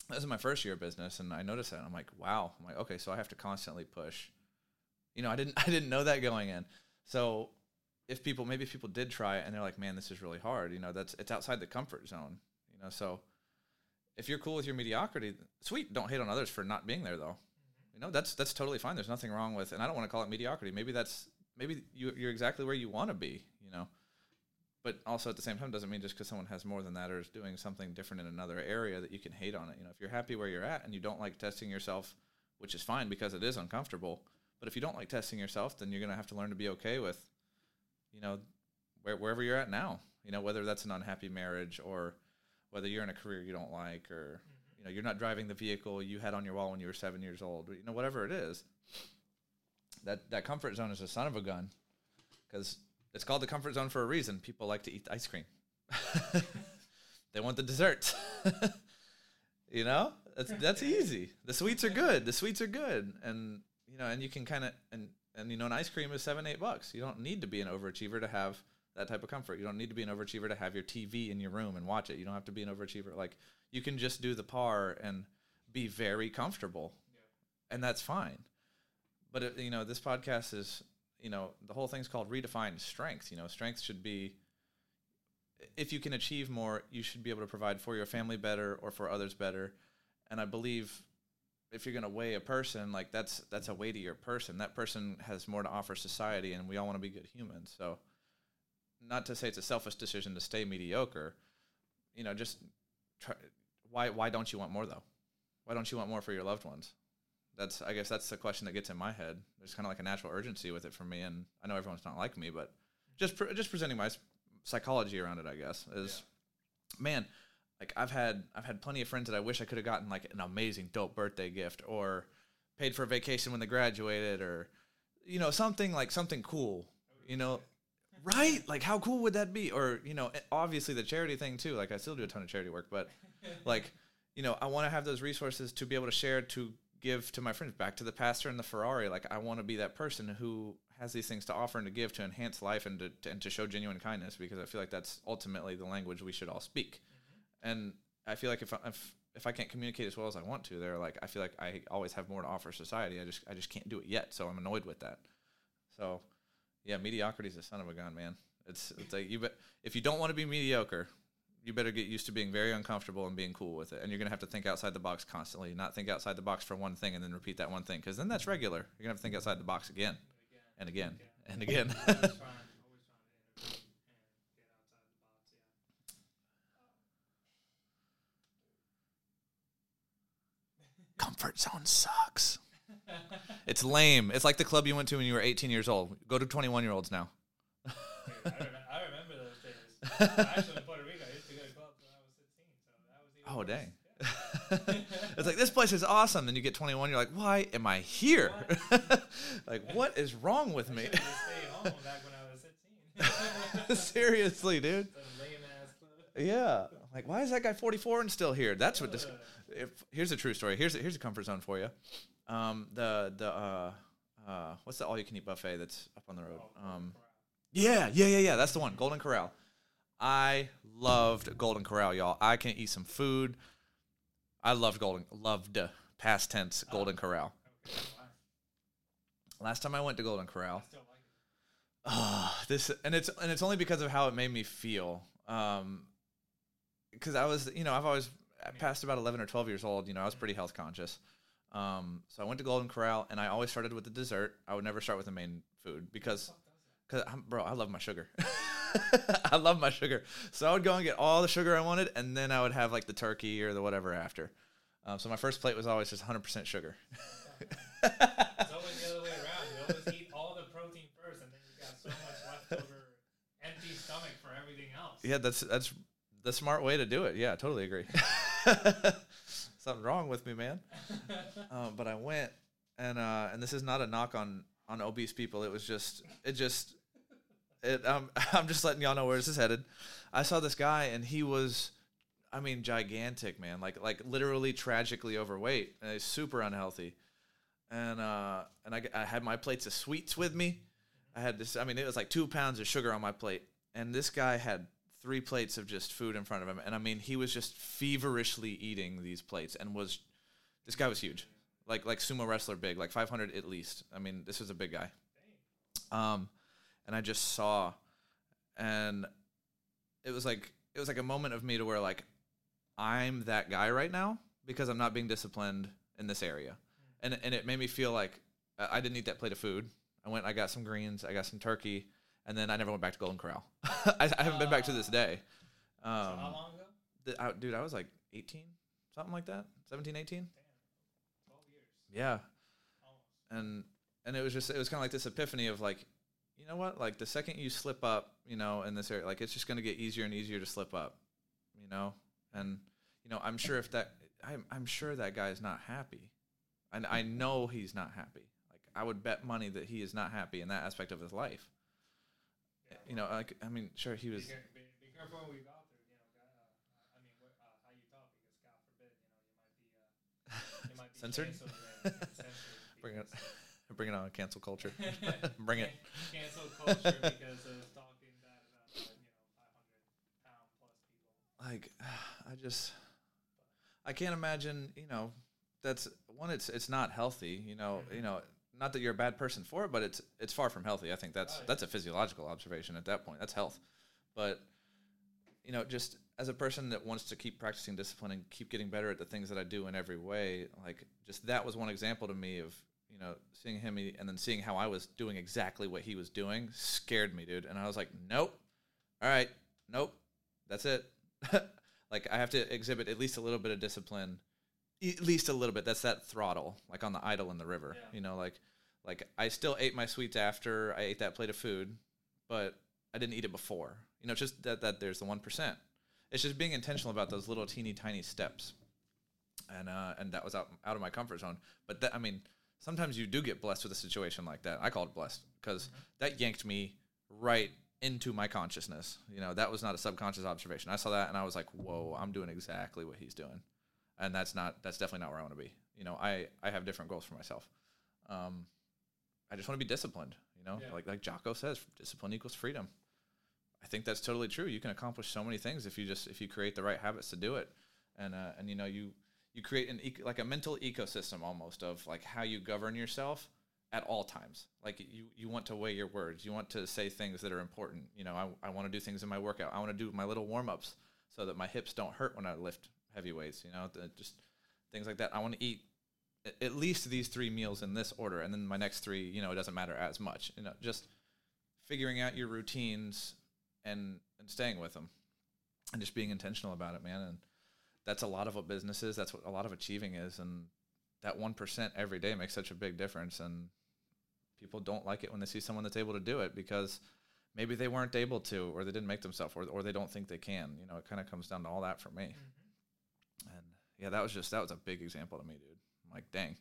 this is my first year of business and I noticed that I'm like, wow. I'm like, okay, so I have to constantly push. You know, I didn't <laughs> I didn't know that going in. So if people maybe if people did try it and they're like, man, this is really hard, you know, that's it's outside the comfort zone. You know, so if you're cool with your mediocrity, sweet, don't hate on others for not being there though. Mm-hmm. You know, that's that's totally fine. There's nothing wrong with and I don't want to call it mediocrity. Maybe that's maybe you you're exactly where you want to be, you know but also at the same time doesn't mean just because someone has more than that or is doing something different in another area that you can hate on it. You know, if you're happy where you're at and you don't like testing yourself, which is fine because it is uncomfortable. But if you don't like testing yourself, then you're gonna have to learn to be okay with, you know, where, wherever you're at now. You know, whether that's an unhappy marriage or whether you're in a career you don't like or mm-hmm. you know you're not driving the vehicle you had on your wall when you were seven years old. You know, whatever it is. That that comfort zone is a son of a gun, because it's called the comfort zone for a reason. People like to eat ice cream. <laughs> they want the dessert. <laughs> you know, that's that's <laughs> easy. The sweets are good. The sweets are good, and you know, and you can kind of and and you know, an ice cream is seven eight bucks. You don't need to be an overachiever to have that type of comfort. You don't need to be an overachiever to have your TV in your room and watch it. You don't have to be an overachiever. Like you can just do the par and be very comfortable, yeah. and that's fine. But it, you know, this podcast is you know the whole thing's called redefined strength you know strength should be if you can achieve more you should be able to provide for your family better or for others better and i believe if you're going to weigh a person like that's that's a weightier person that person has more to offer society and we all want to be good humans so not to say it's a selfish decision to stay mediocre you know just try why why don't you want more though why don't you want more for your loved ones that's I guess that's the question that gets in my head. There's kind of like a natural urgency with it for me, and I know everyone's not like me, but just pre- just presenting my psychology around it, I guess, is yeah. man, like I've had I've had plenty of friends that I wish I could have gotten like an amazing dope birthday gift or paid for a vacation when they graduated or you know something like something cool, you know. Right? Like how cool would that be? Or, you know, obviously the charity thing too. Like I still do a ton of charity work, but <laughs> like, you know, I want to have those resources to be able to share to give to my friends back to the pastor and the ferrari like i want to be that person who has these things to offer and to give to enhance life and to, to and to show genuine kindness because i feel like that's ultimately the language we should all speak. And i feel like if, if if i can't communicate as well as i want to they're like i feel like i always have more to offer society i just i just can't do it yet so i'm annoyed with that so yeah mediocrity is a son of a gun man it's it's like you but if you don't want to be mediocre you better get used to being very uncomfortable and being cool with it. And you're to have to think outside the box constantly, not think outside the box for one thing and then repeat that one thing because then that's regular. You're to have to think outside the box again and again and again. Comfort zone sucks. <laughs> it's lame. It's like the club you went to when you were 18 years old. Go to 21 year olds now. Dude, I, remember, I remember those days. <laughs> Actually, Puerto Rico, It's a good club when I was sixteen. So that was Oh dang. <laughs> it's like this place is awesome. Then you get 21, you're like, why am I here? like, what is wrong with me? Seriously, dude. Yeah. Like, why is that guy 44 and still here? That's what this. If, here's a true story. Here's a, here's a comfort zone for you. Um, the the uh, uh, what's the all you can eat buffet that's up on the road? Um, yeah, yeah, yeah, yeah. That's the one. Golden Corral. I loved Golden Corral, y'all. I can eat some food. I loved Golden, loved past tense Golden oh, Corral. Last time I went to Golden Corral, oh, <sighs> this and it's and it's only because of how it made me feel. Um, because I was, you know, I've always past about eleven or twelve years old. You know, I was pretty health conscious. Um, so I went to Golden Corral, and I always started with the dessert. I would never start with the main food because Cause I'm, bro, I love my sugar. <laughs> I love my sugar. So I would go and get all the sugar I wanted, and then I would have like the turkey or the whatever after. Um, so my first plate was always just 100% sugar. <laughs> It's always the other way around. You always eat all the protein first, and then you got so much leftover empty stomach for everything else. yeah, that's that's the smart way to do it. Yeah, I totally agree. <laughs> <laughs> Something wrong with me, man. <laughs> Um, but I went, and uh, and this is not a knock on on obese people. It was just it just it. Um, I'm just letting y'all know where this is headed. I saw this guy, and he was, I mean, gigantic, man. Like like literally tragically overweight, and he's super unhealthy. And uh, and I, I had my plates of sweets with me. I had this. I mean, it was like two pounds of sugar on my plate, and this guy had three plates of just food in front of him. And I mean, he was just feverishly eating these plates, and was this guy was huge, like like sumo wrestler big, like 500 at least. I mean, this was a big guy. Um, and I just saw, and it was like it was like a moment of me to where like I'm that guy right now because I'm not being disciplined in this area, and and it made me feel like I I didn't eat that plate of food. I went, I got some greens, I got some turkey, and then I never went back to Golden Corral. <laughs> I, I haven't been back to this day. So Um, how long ago? th- I- dude, I was like 18, something like that, 17, 18. Damn, twelve years, Yeah, almost. and and it was just it was kind of like this epiphany of like you know what like the second you slip up you know in this area like it's just going to get easier and easier to slip up you know and you know i'm sure if that i'm, I'm sure that guy is not happy and i know he's not happy like i would bet money that he is not happy in that aspect of his life you know like i mean sure he Be, was care- be, be careful when we go through. You know, uh, I mean, what, uh, how you talk because God forbid, you know, you might be uh, you might be Censored? and censored <laughs> Bring it- bring it on cancel culture <laughs> bring it <laughs> Cancel culture because of talking bad about you know 500 pound plus people. like I just I can't imagine, you know, that's one it's it's not healthy, you know, you know, not that you're a bad person for it, but it's it's far from healthy. I think that's that's a physiological observation at that point. That's health. But you know, just as a person that wants to keep practicing discipline and keep getting better at the things that I do in every way, like just that was one example to me of, you know, seeing him and then seeing how I was doing exactly what he was doing scared me, dude. And I was like, nope. All right. Nope. That's it. <laughs> like I have to exhibit at least a little bit of discipline, at least a little bit. That's that throttle, like on the idle in the river. Yeah. You know, like like I still ate my sweets after I ate that plate of food, but I didn't eat it before. You know, just that that there's the one percent. It's just being intentional about those little teeny tiny steps, and uh, and that was out out of my comfort zone. But that I mean, sometimes you do get blessed with a situation like that. I call it blessed because that yanked me right into my consciousness. You know, that was not a subconscious observation. I saw that and I was like, "Whoa, I'm doing exactly what he's doing," and that's not that's definitely not where I want to be. You know, I I have different goals for myself. Um, I just want to be disciplined. You know, Yeah. like like Jocko says, discipline equals freedom. I think that's totally true. You can accomplish so many things if you just if you create the right habits to do it, and uh, and you know you you create an eco, like a mental ecosystem almost of like how you govern yourself at all times. Like you you want to weigh your words. You want to say things that are important. You know, I I want to do things in my workout. I want to do my little warm ups so that my hips don't hurt when I lift heavy weights. You know, the, just things like that. I want to eat at least these three meals in this order, and then my next three, you know, it doesn't matter as much. You know, just figuring out your routines and and staying with them, and just being intentional about it, man. And that's a lot of what business is. That's what a lot of achieving is, and that one percent every day makes such a big difference. And people don't like it when they see someone that's able to do it because maybe they weren't able to, or they didn't make themselves, or or they don't think they can. You know, it kind of comes down to all that for me. Mm-hmm. And yeah, that was just that was a big example to me, dude. I'm like, dang,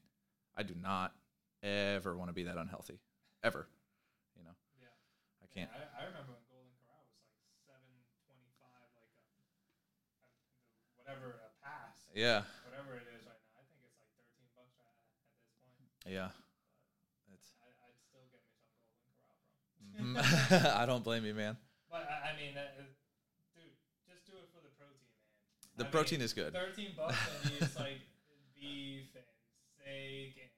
I do not ever want to be that unhealthy, ever. You know, Yeah. I can't. Yeah, I, I remember when Golden Corral was like seven twenty five, like a, a, whatever a pass, Yeah, whatever it is right now. I think it's like thirteen bucks at, at this point. yeah. It's. I, I'd still get me some Golden Corral, bro. Mhm. <laughs> I don't blame you, man. But I, I mean, is- dude, just do it for the protein, man. The I protein mean, is good. Thirteen bucks and you it's like beef and steak and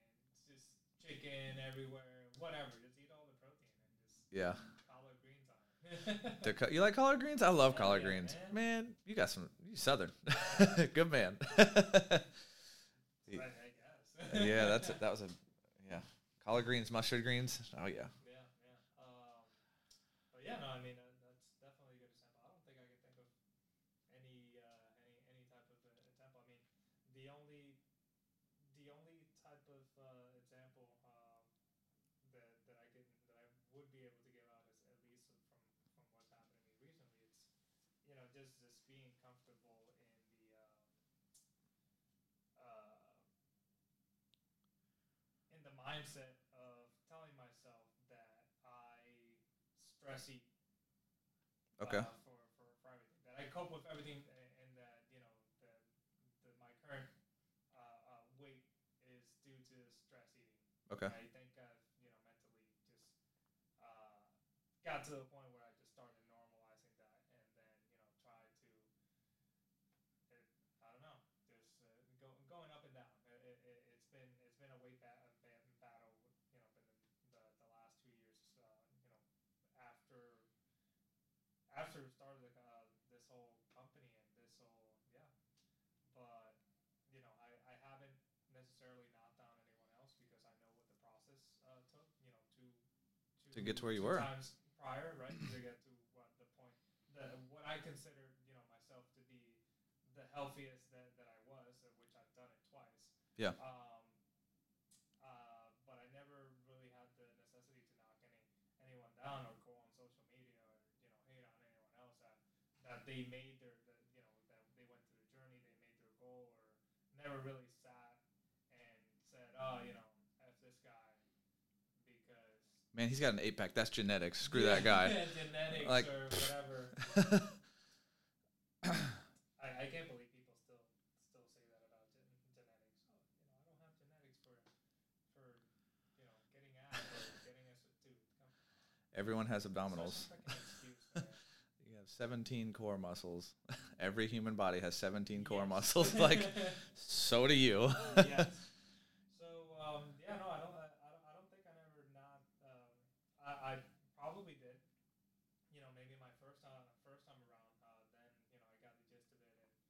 just chicken everywhere, whatever. Just eat all the protein and just Yeah. collard greens on it. <laughs> The co- you like collard greens? I love collard yeah, greens. man. Man, you got some. You southern. <laughs> good man. <laughs> I, I guess. yeah, that's it. That was a. Yeah, collard greens, mustard greens. Oh yeah. Yeah, yeah. Um, yeah, no, I mean uh, that's definitely a good example. I don't think I can think of any uh, any any type of uh, example. I mean, the only the only type of uh, example um, that that I could that I would be able to give out is at least from from what's happened to me recently. It's you know just just being comfortable in the um, uh, in the mindset of telling myself that I stress eat Okay. uh, for, for, for everything. That I cope with everything, and that you know that, that my current uh, uh, weight is due to stress eating. Okay. I think I've you know mentally just uh, got to the point where I just started normalizing that, and then you know try to. It, I don't know, just uh, go, going up and down. It, it, it- it's been it's been a weight ba- a ba- battle. You know, been the, the, the last two years. Uh, you know, after after we started the, uh, this whole company and this whole yeah, but you know I, I haven't necessarily knocked down anyone else because I know what the process uh, took. You know to To get to where you were. times prior, right? to get to what the point the what I considered you know myself to be the healthiest that, that I was, uh, which I've done it twice. Yeah. Um, uh, but I never really had the necessity to knock any anyone down or go on social media or you know hate on anyone else that that they made their that, you know that they went through the journey, they made their goal, or never really sat and said, oh, you know, f this guy because Man, he's got an eight pack. That's genetics. Screw that guy. <laughs> genetics Like- or <laughs> whatever. <coughs> I, I can't believe people still still say that about gen- genetics. Oh, you know, I don't have genetics for for you know getting abs or <laughs> getting us to come. Everyone has abdominals. excuse. You have 17 core muscles. Every human body has 17 core muscles. Like, so do you. yes. So um, yeah, no, I don't. I, I don't. I don't think I never not. Um, I, I probably did. You know, maybe my first time, first time around. Uh, then you know, I got the gist of it, and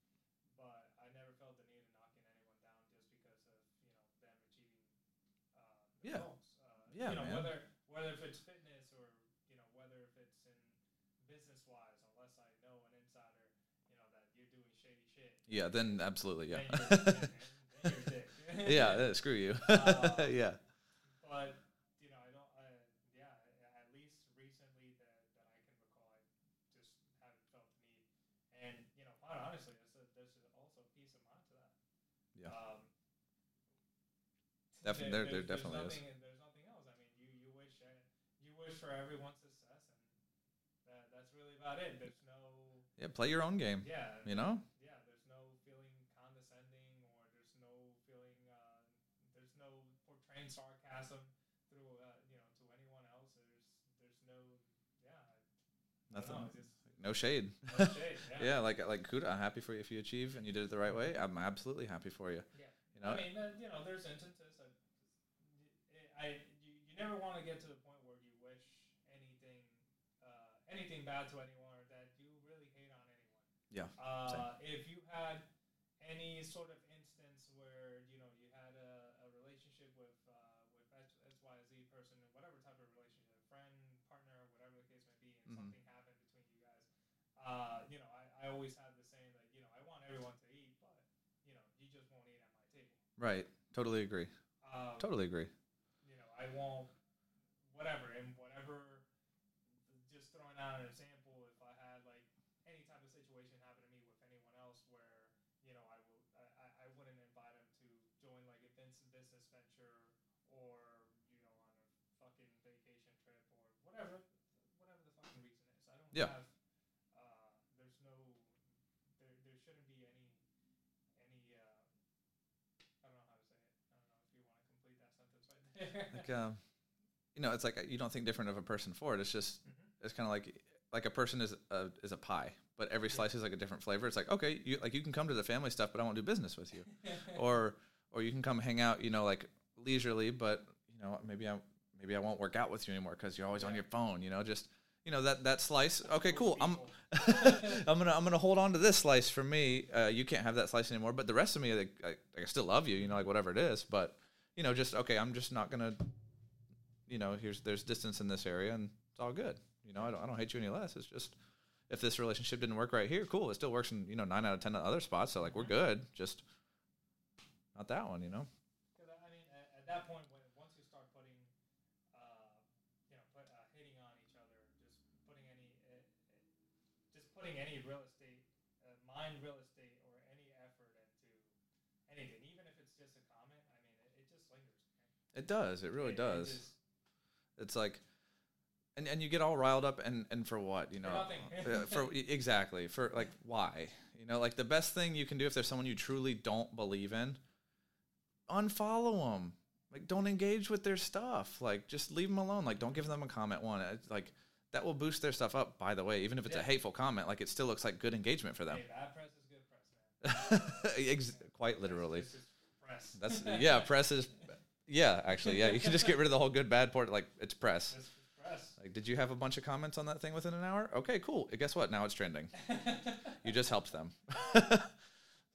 but I never felt the need of knocking anyone down just because of you know them achieving uh, their Yeah. goals. Uh, Yeah, you know, man. whether whether if it's fitness or you know whether if it's in business wise, unless I know an insider, you know that you're doing shady shit. Yeah, then absolutely, yeah. Then you're, then, <laughs> then you're a dick. <laughs> yeah, screw you. Uh, <laughs> yeah. But you know, I don't. Uh, yeah, at least recently that, that I can recall, I just haven't felt the need. And you know, quite honestly, there's, a, there's a- also peace of mind to that. Yeah. Um, Defi- there- there there's definitely is. There's nothing else. I mean, you you wish uh, you wish for everyone's success, and that that's really about it. There's no. Yeah, play your own game. Yeah. You know? Yeah, there's no feeling condescending or there's no feeling uh, there's no portraying sarcasm through uh, you know to anyone else. There's there's no yeah. I- I Nothing. know, just No shade. no <laughs> shade, yeah, yeah. like like kuda. I'm happy for you if you achieve and you did it the right way. I'm absolutely happy for you. Yeah. You know? I mean, uh, you know, there's instances that I you, you never want to get to the point where you wish anything uh, anything bad to anyone or that you really hate on anyone. Yeah, Uh, if you had any sort of instance where you know you had a, a relationship with uh, with X, X Y Z person, whatever type of relationship, friend, partner, whatever the case may be, and Mhm. something happened between you guys, uh, you know, I, I always had the saying that you know I want everyone to eat, but you know you just won't eat at my table. right. Totally agree. Um, Totally agree. you know, I won't, whatever. Out an example, if I had like any type of situation happen to me with anyone else, where you know I will, I, I- wouldn't invite them to join like a business business venture or you know on a fucking vacation trip or whatever, whatever the fucking reason is. I don't Yeah. have. Uh, there's no. There, there shouldn't be any any. Uh, I don't know how to say it. I don't know if you want to complete that sentence right there. Like, um, you know, it's like you don't think different of a person for it. It's just Mhm. It's kind of like like a person is a is a pie, but every Yeah. slice is like a different flavor. It's like okay, you like you can come to the family stuff, but I won't do business with you. <laughs> or or you can come hang out, you know, like leisurely, but you know maybe I maybe I won't work out with you anymore because you're always on your phone. You know, just you know that that slice. Okay, cool. I'm. <laughs> I'm gonna I'm gonna hold on to this slice for me. Uh, you can't have that slice anymore, but the rest of me, like, I, I still love you. You know, like whatever it is, but you know, just okay. I'm just not gonna. You know, here's there's distance in this area, and it's all good. You know, I don't I don't hate you any less. It's just if this relationship didn't work right here, cool. It still works in you know nine out of ten other spots. So like we're good. Just not that one. You know. Because I mean, at, at that point, when once you start putting, uh, you know, put, uh, hating on each other, just putting any, uh, uh, just putting any real estate, uh, mind real estate, or any effort into anything, even if it's just a comment. I mean, it, it just lingers. Man. It does. It really It- it does. just- It's like, and and you get all riled up, and and for what? You know, nothing. For e- exactly for like why? You know, like the best thing you can do if there's someone you truly don't believe in, unfollow them. Like, don't engage with their stuff. Like, just leave them alone. Like, don't give them a comment. One, It's like that will boost their stuff up. By the way, even if it's a hateful comment, like it still looks like good engagement for them. Hey, bad press is good press, man. <laughs> Ex- Quite literally. Press. That's yeah. Press is yeah. Actually, yeah. You can just get rid of the whole good bad part. Like it's press. This is press. Like, did you have a bunch of comments on that thing within an hour? Okay, cool. Guess what? Now it's trending. <laughs> You just helped them. <laughs>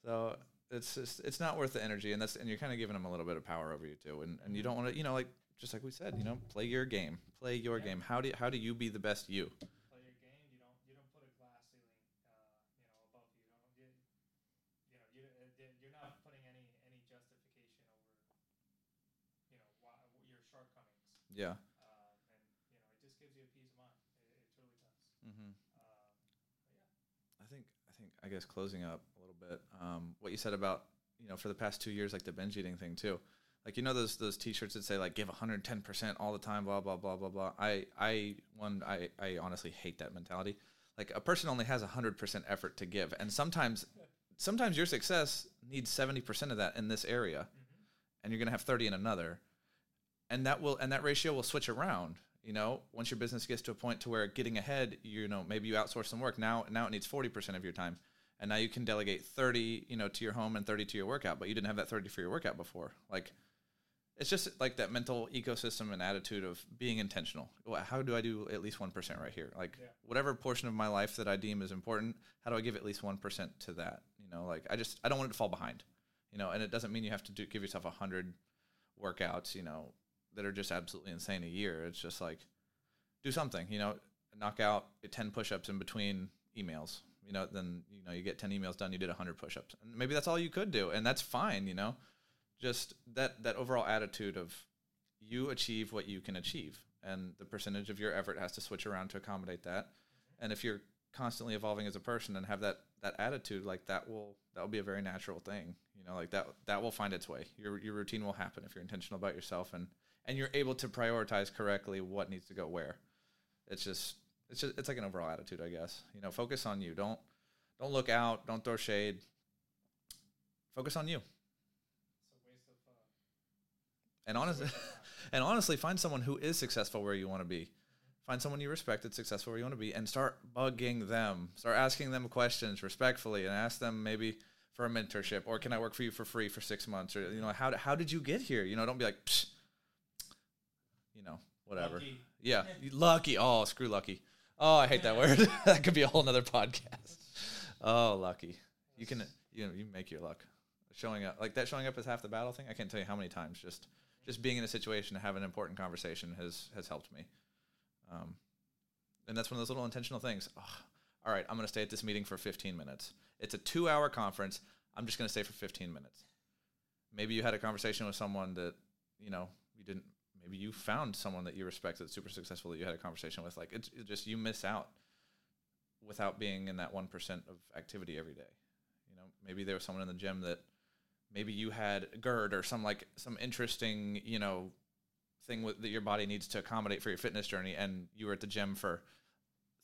so it's just it's not worth the energy, and that's and you're kind of giving them a little bit of power over you too, and and you don't want to you know like just like we said, you know, play your game, play your Yeah. game. How do you, how do you be the best you? play I guess closing up a little bit, um, what you said about you know for the past two years, like the binge eating thing too. Like you know those those T-shirts that say like give 110 percent all the time, blah blah blah blah blah. I I one I I honestly hate that mentality. Like a person only has 100 percent effort to give, and sometimes sometimes your success needs 70 percent of that in this area, and you're gonna have 30 in another, and that will and that ratio will switch around. You know, once your business gets to a point to where getting ahead, you know, maybe you outsource some work. Now now it needs 40% of your time. And now you can delegate 30, you know, to your home and 30 to your workout, but you didn't have that 30 for your workout before. Like it's just like that mental ecosystem and attitude of being intentional. How do I do at least 1% right here? Like Yeah. whatever portion of my life that I deem is important, how do I give at least 1% to that? You know, like I just I don't want it to fall behind. You know, and it doesn't mean you have to do give yourself 100 workouts, you know, that are just absolutely insane a year. It's just like do something, you know, knock out 10 push-ups in between emails. You know, then you know you get 10 emails done, you did 100 push-ups. And maybe that's all you could do, and that's fine, you know. Just that that overall attitude of you achieve what you can achieve, and the percentage of your effort has to switch around to accommodate that. And if you're constantly evolving as a person and have that that attitude, like that will that will be a very natural thing. You know, like that that will find its way. Your your routine will happen if you're intentional about yourself and and you're able to prioritize correctly what needs to go where. It's just it's just it's like an overall attitude, I guess. You know, focus on you. Don't don't look out. Don't throw shade. Focus on you. It's a waste of. And honestly, <laughs> and honestly, find someone who is successful where you want to be. Find someone you respect that's successful where you want to be, and start bugging them. Start asking them questions respectfully, and ask them maybe for a mentorship, or can I work for you for free for six months, or you know, how how did you get here? You know, don't be like, Psh, you know, whatever. lucky. Yeah, lucky. Oh, screw lucky. Oh, I hate that word. <laughs> that could be a whole nother podcast. Oh, lucky. You can you know, you make your luck. Showing up like that. Showing up is half the battle thing. I can't tell you how many times just just being in a situation to have an important conversation has has helped me. Um, and that's one of those little intentional things. Ugh, all right, I'm going to stay at this meeting for 15 minutes. It's a two hour conference. I'm just going to stay for 15 minutes. Maybe you had a conversation with someone that you know you didn't. Maybe you found someone that you respect that's super successful that you had a conversation with. Like it's, just you miss out without being in that one percent of activity every day. You know, maybe there was someone in the gym that maybe you had GERD or some like some interesting you know thing with, that your body needs to accommodate for your fitness journey, and you were at the gym for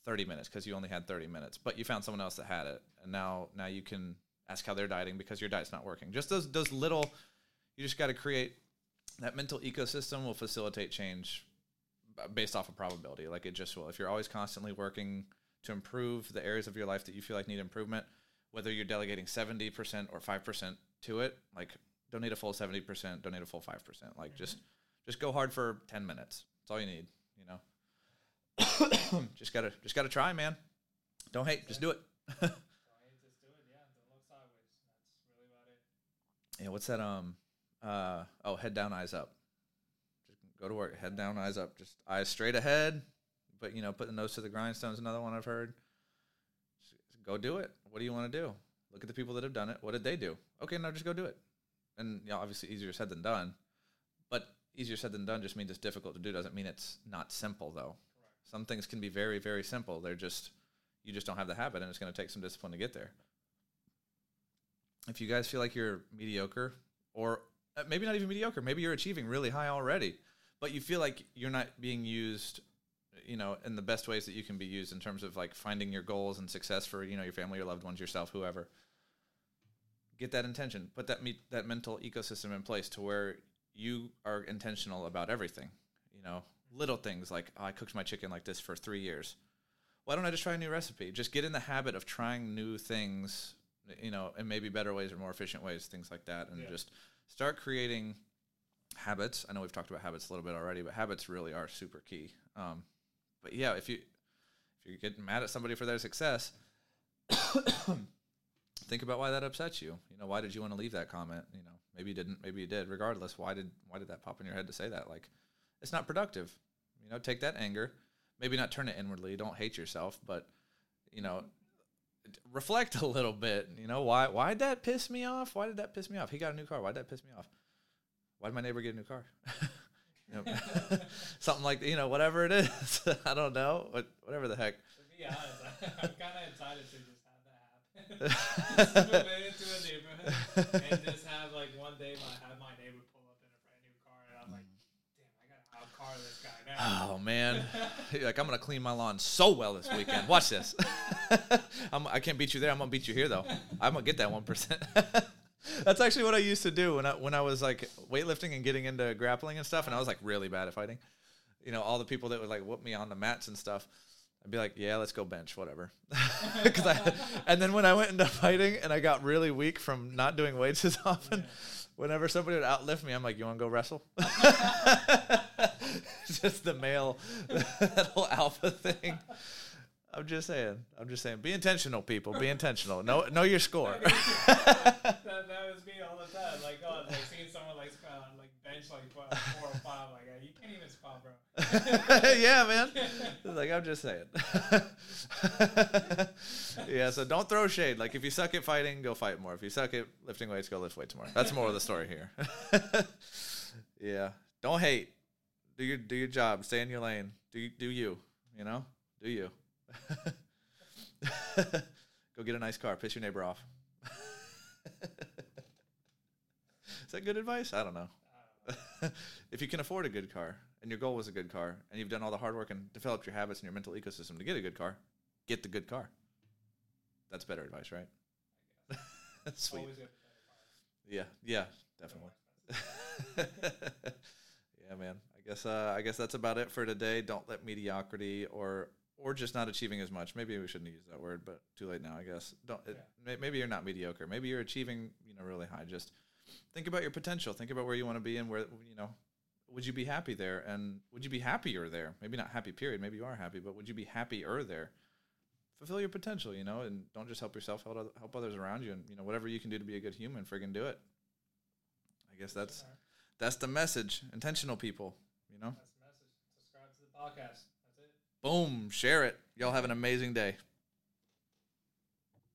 30 minutes because you only had 30 minutes, but you found someone else that had it, and now now you can ask how they're dieting because your diet's not working. Just those those little, you just got to create that mental ecosystem will facilitate change based off of probability. Like it just will. If you're always constantly working to improve the areas of your life that you feel like need improvement, whether you're delegating 70% or 5% to it, like donate a full 70%, donate a full 5%. Like just just go hard for 10 minutes. That's all you need, you know. <coughs> just got to just got to try, man. Don't hate, just do it. <laughs> So I just do it. Yeah, don't look sideways. That's really about it. Yeah, what's that um uh oh, head down, eyes up. Just go to work, head down, eyes up. Just eyes straight ahead. but you know, put the nose to the grindstone is another one I've heard. Just go do it. What do you want to do? Look at the people that have done it. What did they do? Okay, now just go do it. And you know, obviously easier said than done. But easier said than done just means it's difficult to do. Doesn't mean it's not simple though. Some things can be very, very simple. They're just you just don't have the habit, and it's going to take some discipline to get there. If you guys feel like you're mediocre, or Uh, maybe not even mediocre, maybe you're achieving really high already, but you feel like you're not being used, you know, in the best ways that you can be used in terms of like finding your goals and success for you know your family, your loved ones, yourself, whoever. Get that intention, put that me- that mental ecosystem in place to where you are intentional about everything. You know, little things like oh, I cooked my chicken like this for three years. Why don't I just try a new recipe? Just get in the habit of trying new things, you know, and maybe better ways or more efficient ways, things like that, and Yeah. just start creating habits. I know we've talked about habits a little bit already, but habits really are super key. Um, but yeah, if you if you're getting mad at somebody for their success, <coughs> think about why that upsets you. You know, why did you want to leave that comment? You know, maybe you didn't, maybe you did. Regardless, why did why did that pop in your head to say that? Like, it's not productive. You know, take that anger, maybe not turn it inwardly. Don't hate yourself, but you know, reflect a little bit. You know, why why did that piss me off? Why did that piss me off? He got a new car. Why did that piss me off? Why did my neighbor get a new car? <laughs> know, <laughs> something like you know, whatever it is. <laughs> I don't know, but whatever the heck. To be honest, I'm kind of excited to just have that happen. just move into a neighborhood and just have like one day my have my neighbor pull up in a brand new car and I'm like, damn, I gotta outcar this guy now. Oh man, like I'm gonna clean my lawn so well this weekend. Watch this. <laughs> I'm, I can't beat you there. I'm gonna beat you here though. I'm gonna get that one percent. <laughs> That's actually what I used to do when I when I was like weightlifting and getting into grappling and stuff, and I was like really bad at fighting. You know, all the people that would like whoop me on the mats and stuff. I'd be like, yeah, let's go bench, whatever. <laughs> 'Cause I, and then when I went into fighting and I got really weak from not doing weights as often, whenever somebody would outlift me, I'm like, you want to go wrestle? <laughs> just the male, <laughs> that whole alpha thing. I'm just saying. I'm just saying. Be intentional, people. Be intentional. Know know your score. <laughs> that, that was me all the time. Like, oh, like seeing someone like squat, like bench like four four or five, like you can't even squat, bro. yeah, man. Like I'm just saying. yeah. So don't throw shade. Like if you suck at fighting, go fight more. If you suck at lifting weights, go lift weights more. That's more of the story here. yeah. Don't hate. Do your do your job. Stay in your lane. Do you, do you. You know. Do you. <laughs> go get a nice car. Piss your neighbor off. <laughs> Is that good advice? I don't know. <laughs> if you can afford a good car and your goal was a good car and you've done all the hard work and developed your habits and your mental ecosystem to get a good car, get the good car. That's better advice, right? Sweet. Always get the Yeah, yeah, definitely. yeah, man. I guess uh, I guess that's about it for today. Don't let mediocrity or or just not achieving as much. Maybe we shouldn't use that word, but too late now. I guess. Don't. It, may, maybe you're not mediocre. Maybe you're achieving. You know, really high. Just think about your potential. Think about where you want to be and where you know. Would you be happy there? And would you be happier there? Maybe not happy. Period. Maybe you are happy, but would you be happier there? Fulfill your potential, you know, and don't just help yourself, help help others around you, and you know whatever you can do to be a good human, friggin' do it. I guess that's that's the message. Intentional people, you know. That's the message. Subscribe to the podcast. That's it. Boom, share it. Y'all have an amazing day.